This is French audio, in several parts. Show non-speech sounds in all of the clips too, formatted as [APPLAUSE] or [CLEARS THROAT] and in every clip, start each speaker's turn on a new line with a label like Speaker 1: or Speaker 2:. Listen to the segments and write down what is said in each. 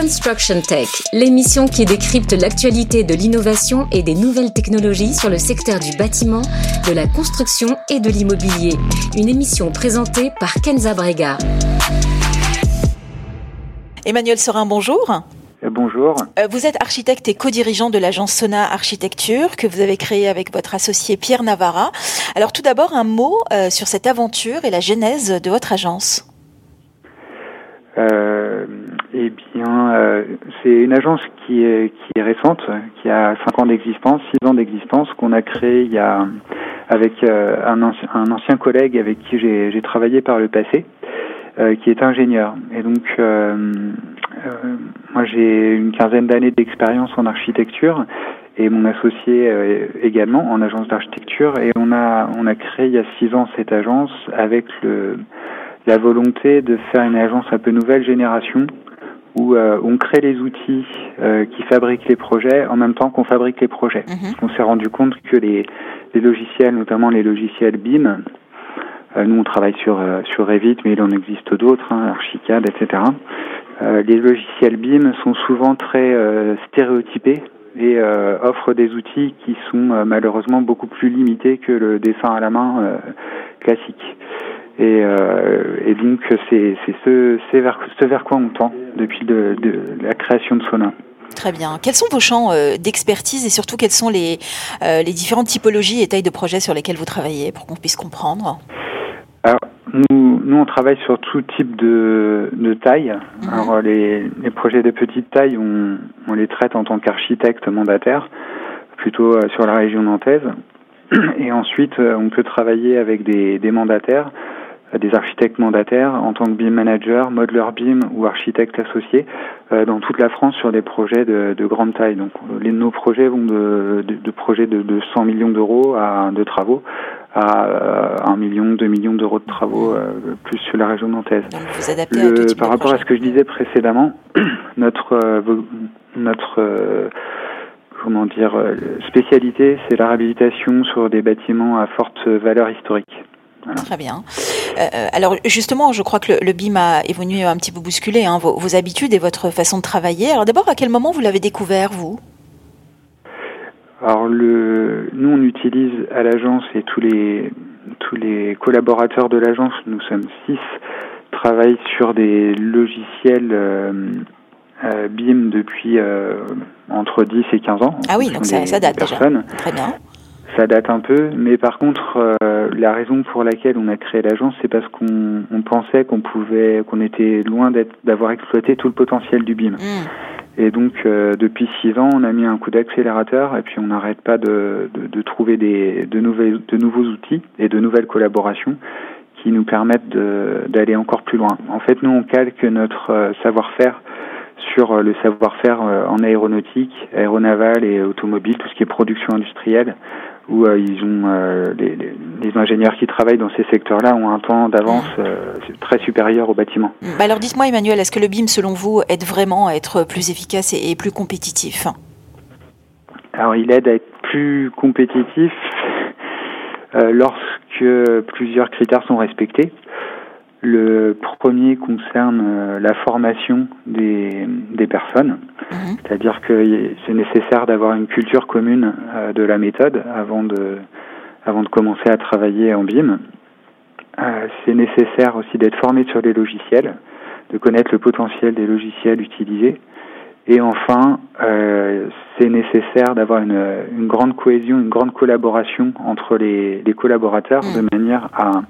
Speaker 1: Construction Tech, l'émission qui décrypte l'actualité de l'innovation et des nouvelles technologies sur le secteur du bâtiment, de la construction et de l'immobilier. Une émission présentée par Kenza Brega.
Speaker 2: Emmanuel Sorin, bonjour.
Speaker 3: Euh, bonjour.
Speaker 2: Euh, vous êtes architecte et co-dirigeant de l'agence Sona Architecture que vous avez créée avec votre associé Pierre Navarra. Alors tout d'abord un mot euh, sur cette aventure et la genèse de votre agence.
Speaker 3: Euh, eh bien, c'est une agence qui est, qui est récente, qui a 5 ans d'existence, 6 ans d'existence, qu'on a créée il y a, avec un, ancien, un ancien collègue avec qui j'ai travaillé par le passé, qui est ingénieur. Et donc, euh, moi, j'ai une quinzaine d'années d'expérience en architecture et mon associé euh, également en agence d'architecture. Et on a, on a créé il y a six ans cette agence avec le, la volonté de faire une agence un peu nouvelle génération où euh, on crée les outils qui fabriquent les projets en même temps qu'on fabrique les projets. Mhm. On s'est rendu compte que les, les, logiciels, notamment les logiciels BIM, nous on travaille sur, sur Revit, mais il en existe d'autres, hein, Archicad, etc. Euh, les logiciels BIM sont souvent très euh, stéréotypés et euh, offrent des outils qui sont malheureusement beaucoup plus limités que le dessin à la main classique. Et, et, donc c'est ce, vers, ce vers quoi on tend depuis de, de la création de Sona.
Speaker 2: Très bien. Quels sont vos champs d'expertise et surtout quelles sont les, les différentes typologies et tailles de projets sur lesquels vous travaillez pour qu'on puisse comprendre?
Speaker 3: Alors, nous, nous, on travaille sur tout type de, de taille. Mhm. Alors, les, les, projets de petite taille, on, on les traite en tant qu'architecte mandataire, plutôt euh, sur la région nantaise. Et ensuite, euh, on peut travailler avec des, des mandataires, euh, des architectes mandataires en tant que BIM manager, modeler BIM ou architecte associé dans toute la France sur des projets de, de grande taille. Donc, les, nos projets vont de, de, de projets de, de 100 millions d'euros à de travaux à 1 million, 2 millions d'euros de travaux euh, plus sur la région nantaise.
Speaker 2: vous
Speaker 3: par rapport à ce que je disais précédemment, [CLEARS THROAT] notre euh, notre euh, comment dire spécialité, c'est la réhabilitation sur des bâtiments à forte valeur historique.
Speaker 2: Très bien. alors justement, je crois que le, BIM a évolué un petit peu bousculé hein, vos, vos, habitudes et votre façon de travailler. Alors d'abord, à quel moment vous l'avez découvert, vous?
Speaker 3: Alors le, nous on utilise à l'agence et tous les tous les collaborateurs de l'agence, nous sommes six, travaillent sur des logiciels euh, euh, BIM depuis euh, entre 10 et 15 ans.
Speaker 2: Ah oui, donc ça, ça, date déjà. Très bien.
Speaker 3: Ça date un peu, mais par contre, la raison pour laquelle on a créé l'agence, c'est parce qu'on on pensait qu'on pouvait, qu'on était loin d'avoir exploité tout le potentiel du BIM. Hmm. Et donc, euh, depuis six ans, on a mis un coup d'accélérateur et puis on n'arrête pas de, de, de, trouver des, de, nouvelles, de nouveaux outils et de nouvelles collaborations qui nous permettent d'aller encore plus loin. En fait, nous, on calque notre euh, savoir-faire sur euh, le savoir-faire en aéronautique, aéronaval et automobile, tout ce qui est production industrielle, où euh, ils ont euh, les, les, ingénieurs qui travaillent dans ces secteurs-là ont un temps d'avance euh, très supérieur au bâtiment.
Speaker 2: Bah alors dites-moi Emmanuel, est-ce que le BIM selon vous aide vraiment à être plus efficace et, plus compétitif?
Speaker 3: Alors il aide à être plus compétitif lorsque plusieurs critères sont respectés. Le premier concerne la formation des, des personnes. Mhm. C'est-à-dire que c'est nécessaire d'avoir une culture commune euh, de la méthode avant de, avant de commencer à travailler en BIM. Euh, c'est nécessaire aussi d'être formé sur les logiciels, de connaître le potentiel des logiciels utilisés. Et enfin, euh, c'est nécessaire d'avoir une, une, grande cohésion, une grande collaboration entre les, les collaborateurs mhm. de manière à,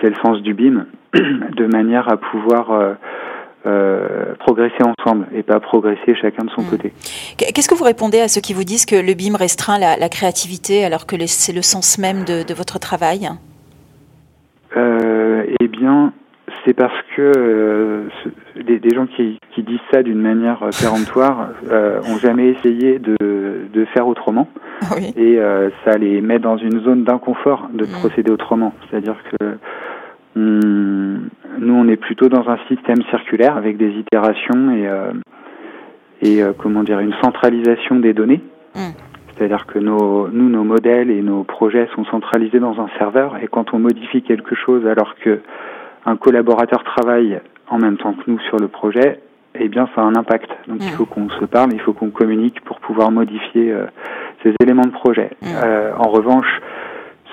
Speaker 3: c'est le sens du BIM, [CLEARS THROAT] de manière à pouvoir euh, progresser ensemble et pas progresser chacun de son hmm. côté.
Speaker 2: Qu'est-ce que vous répondez à ceux qui vous disent que le BIM restreint la, créativité alors que c'est le sens même de, votre travail?
Speaker 3: Euh, Eh bien, c'est parce que euh, des, gens qui, disent ça d'une manière péremptoire euh, ont jamais essayé de, de faire autrement et ça les met dans une zone d'inconfort de hmm. procéder autrement. C'est-à-dire que nous, on est plutôt dans un système circulaire avec des itérations et, euh, et euh, comment dire une centralisation des données. Hmm. C'est-à-dire que nos, nous, nos modèles et nos projets sont centralisés dans un serveur et quand on modifie quelque chose alors que un collaborateur travaille en même temps que nous sur le projet, eh bien, ça a un impact. Donc, il faut qu'on se parle, il faut qu'on communique pour pouvoir modifier ces éléments de projet. en revanche,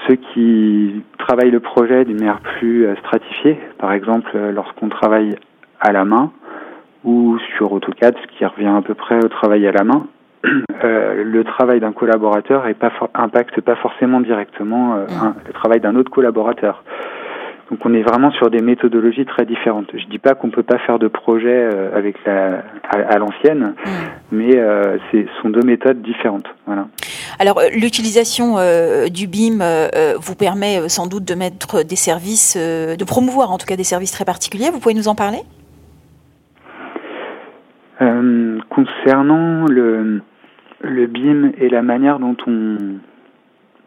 Speaker 3: ceux qui travaillent le projet d'une manière plus stratifiée, par exemple, lorsqu'on travaille à la main ou sur AutoCAD, ce qui revient à peu près au travail à la main, [CLEARS THROAT] euh, le travail d'un collaborateur et pas impacte pas forcément directement euh, mm. le travail d'un autre collaborateur. Donc on est vraiment sur des méthodologies très différentes. Je dis pas qu'on peut pas faire de projet euh, avec la à, l'ancienne, mm. mais ce sont deux méthodes différentes. Voilà.
Speaker 2: Alors l'utilisation du BIM vous permet sans doute de mettre des services, de promouvoir en tout cas des services très particuliers. Vous pouvez nous en parler?
Speaker 3: Concernant le le BIM et la manière dont on,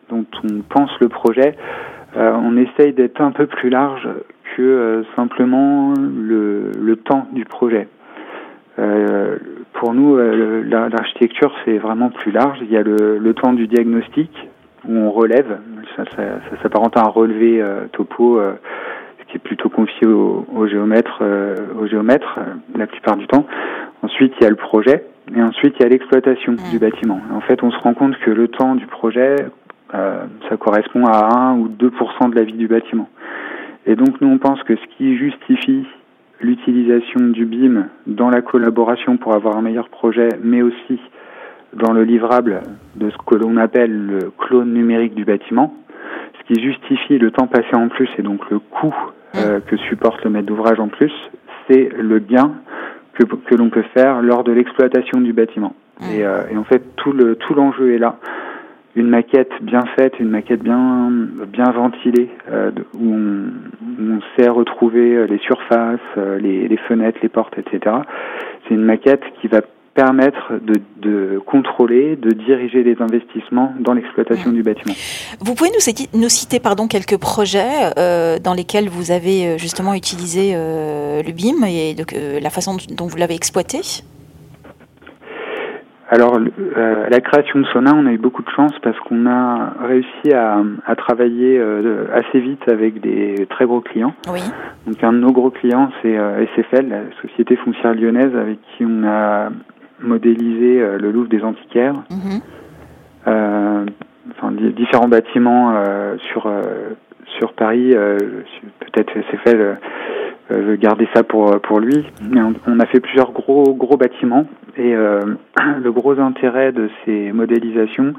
Speaker 3: dont on pense le projet, euh, on essaye d'être un peu plus large que euh, simplement le, le, temps du projet. Euh, pour nous, l'architecture, c'est vraiment plus large. Il y a le, le, temps du diagnostic, où on relève, ça, ça, ça s'apparente à un relevé topo, ce qui est plutôt confié au, au géomètre, au géomètre la plupart du temps. Ensuite, il y a le projet, et ensuite il y a l'exploitation du bâtiment. En fait, on se rend compte que le temps du projet, ça correspond à 1 ou 2% de la vie du bâtiment. Et donc nous, on pense que ce qui justifie l'utilisation du BIM dans la collaboration pour avoir un meilleur projet, mais aussi dans le livrable de ce que l'on appelle le clone numérique du bâtiment, ce qui justifie le temps passé en plus et donc le coût euh, que supporte le maître d'ouvrage en plus, c'est le gain que, que l'on peut faire lors de l'exploitation du bâtiment. Mmh. Et, euh, et, en fait, tout le tout l'enjeu est là. Une maquette bien faite, une maquette bien bien ventilée, euh, où, on, sait retrouver euh, les surfaces, euh, les, fenêtres, les portes, etc. C'est une maquette qui va permettre de, de, contrôler, de diriger les investissements dans l'exploitation du bâtiment.
Speaker 2: Vous pouvez nous citer, nous citer pardon, quelques projets dans lesquels vous avez justement utilisé euh, le BIM et la façon dont vous l'avez exploité?
Speaker 3: Alors, euh, la création de Sona, on a eu beaucoup de chance parce qu'on a réussi à, à travailler euh, assez vite avec des très gros clients.
Speaker 2: Oui.
Speaker 3: Donc, un de nos gros clients, c'est euh, SFL, la Société foncière lyonnaise, avec qui on a modéliser euh, le Louvre des Antiquaires. Mhm. Enfin, différents bâtiments sur sur Paris. Peut-être SFL veut garder ça pour pour lui. Mais on, a fait plusieurs gros gros bâtiments et [CLEARS THROAT] le gros intérêt de ces modélisations,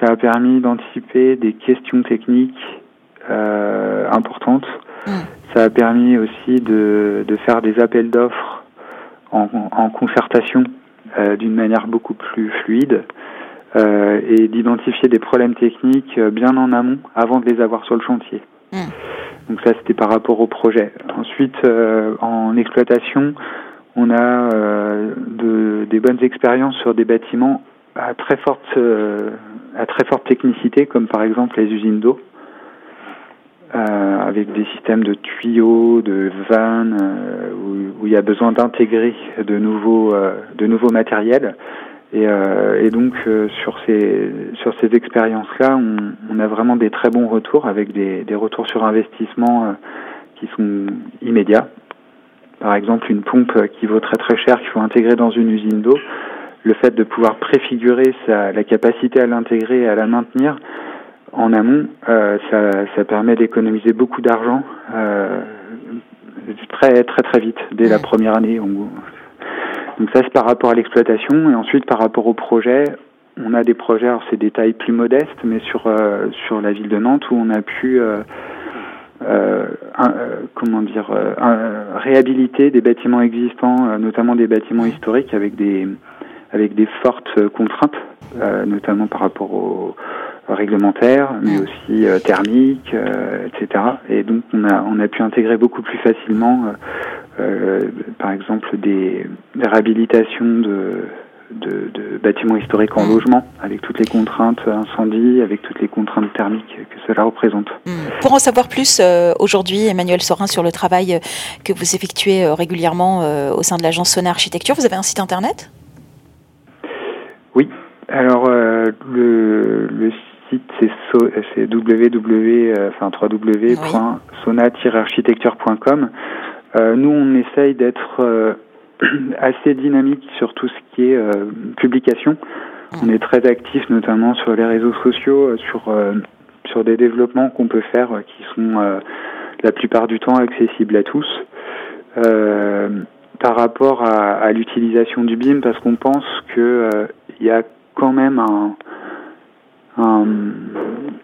Speaker 3: ça a permis d'anticiper des questions techniques importantes. Mm. Ça a permis aussi de, de faire des appels d'offres en, en, concertation euh, d'une manière beaucoup plus fluide euh, et d'identifier des problèmes techniques euh, bien en amont avant de les avoir sur le chantier. Mmh. Donc ça, c'était par rapport au projet. Ensuite, en exploitation, on a de, des bonnes expériences sur des bâtiments à très forte à très forte technicité, comme par exemple les usines d'eau, euh, avec des systèmes de tuyaux, de vannes, où, il y a besoin d'intégrer de nouveaux, euh, de nouveaux matériels. Et, euh, et donc euh, sur ces sur ces expériences-là, on, on, a vraiment des très bons retours avec des, des retours sur investissement qui sont immédiats. Par exemple, une pompe qui vaut très très cher qu'il faut intégrer dans une usine d'eau, le fait de pouvoir préfigurer sa, la capacité à l'intégrer et à la maintenir en amont, euh, ça, ça, permet d'économiser beaucoup d'argent euh, très très très vite dès la première année. Donc ça c'est par rapport à l'exploitation et ensuite par rapport au projet, on a des projets, alors c'est des tailles plus modestes, mais sur euh, sur la ville de Nantes où on a pu euh, euh, un, euh, comment dire un, réhabiliter des bâtiments existants, notamment des bâtiments historiques avec des avec des fortes contraintes, notamment par rapport au réglementaire, mais aussi euh, thermique, euh, etc. Et donc on a on a pu intégrer beaucoup plus facilement, euh, par exemple des, des réhabilitations de, de, de, bâtiments historiques en mmh. logement, avec toutes les contraintes incendie, avec toutes les contraintes thermiques que cela représente.
Speaker 2: Mmh. Pour en savoir plus aujourd'hui, Emmanuel Sorin, sur le travail que vous effectuez régulièrement au sein de l'agence Sona Architecture, vous avez un site internet?
Speaker 3: Oui. Alors le, le site, c'est so, www, euh, enfin www.sona-architecture.com. Euh, nous, on essaye d'être euh, [CLEARS THROAT] assez dynamique sur tout ce qui est publication. On est très actif notamment sur les réseaux sociaux, sur sur des développements qu'on peut faire qui sont la plupart du temps accessibles à tous. par rapport à, l'utilisation du BIM, parce qu'on pense que il y a quand même un
Speaker 2: un,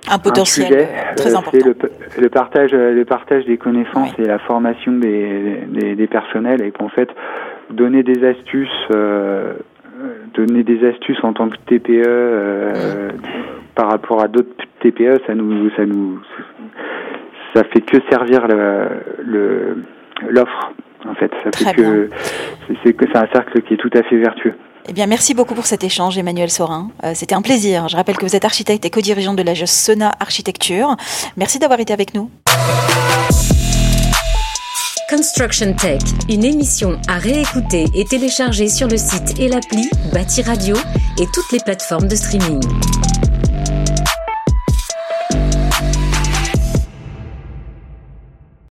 Speaker 2: un potentiel
Speaker 3: sujet,
Speaker 2: très
Speaker 3: euh,
Speaker 2: important.
Speaker 3: Le, le, partage, le partage des connaissances et la formation des, des, des, personnels et qu'en fait donner des astuces, euh, donner des astuces en tant que TPE euh, par rapport à d'autres TPE, ça nous, ça nous, ça fait que servir le l'offre. En fait, ça fait que c'est un cercle qui est tout à fait vertueux.
Speaker 2: Eh bien, merci beaucoup pour cet échange, Emmanuel Sorin. Euh, C'était un plaisir. Je rappelle que vous êtes architecte et co-dirigeant de l'agence Sona Architecture. Merci d'avoir été avec nous.
Speaker 1: Construction Tech, une émission à réécouter et télécharger sur le site et l'appli Bâti Radio et toutes les plateformes de streaming.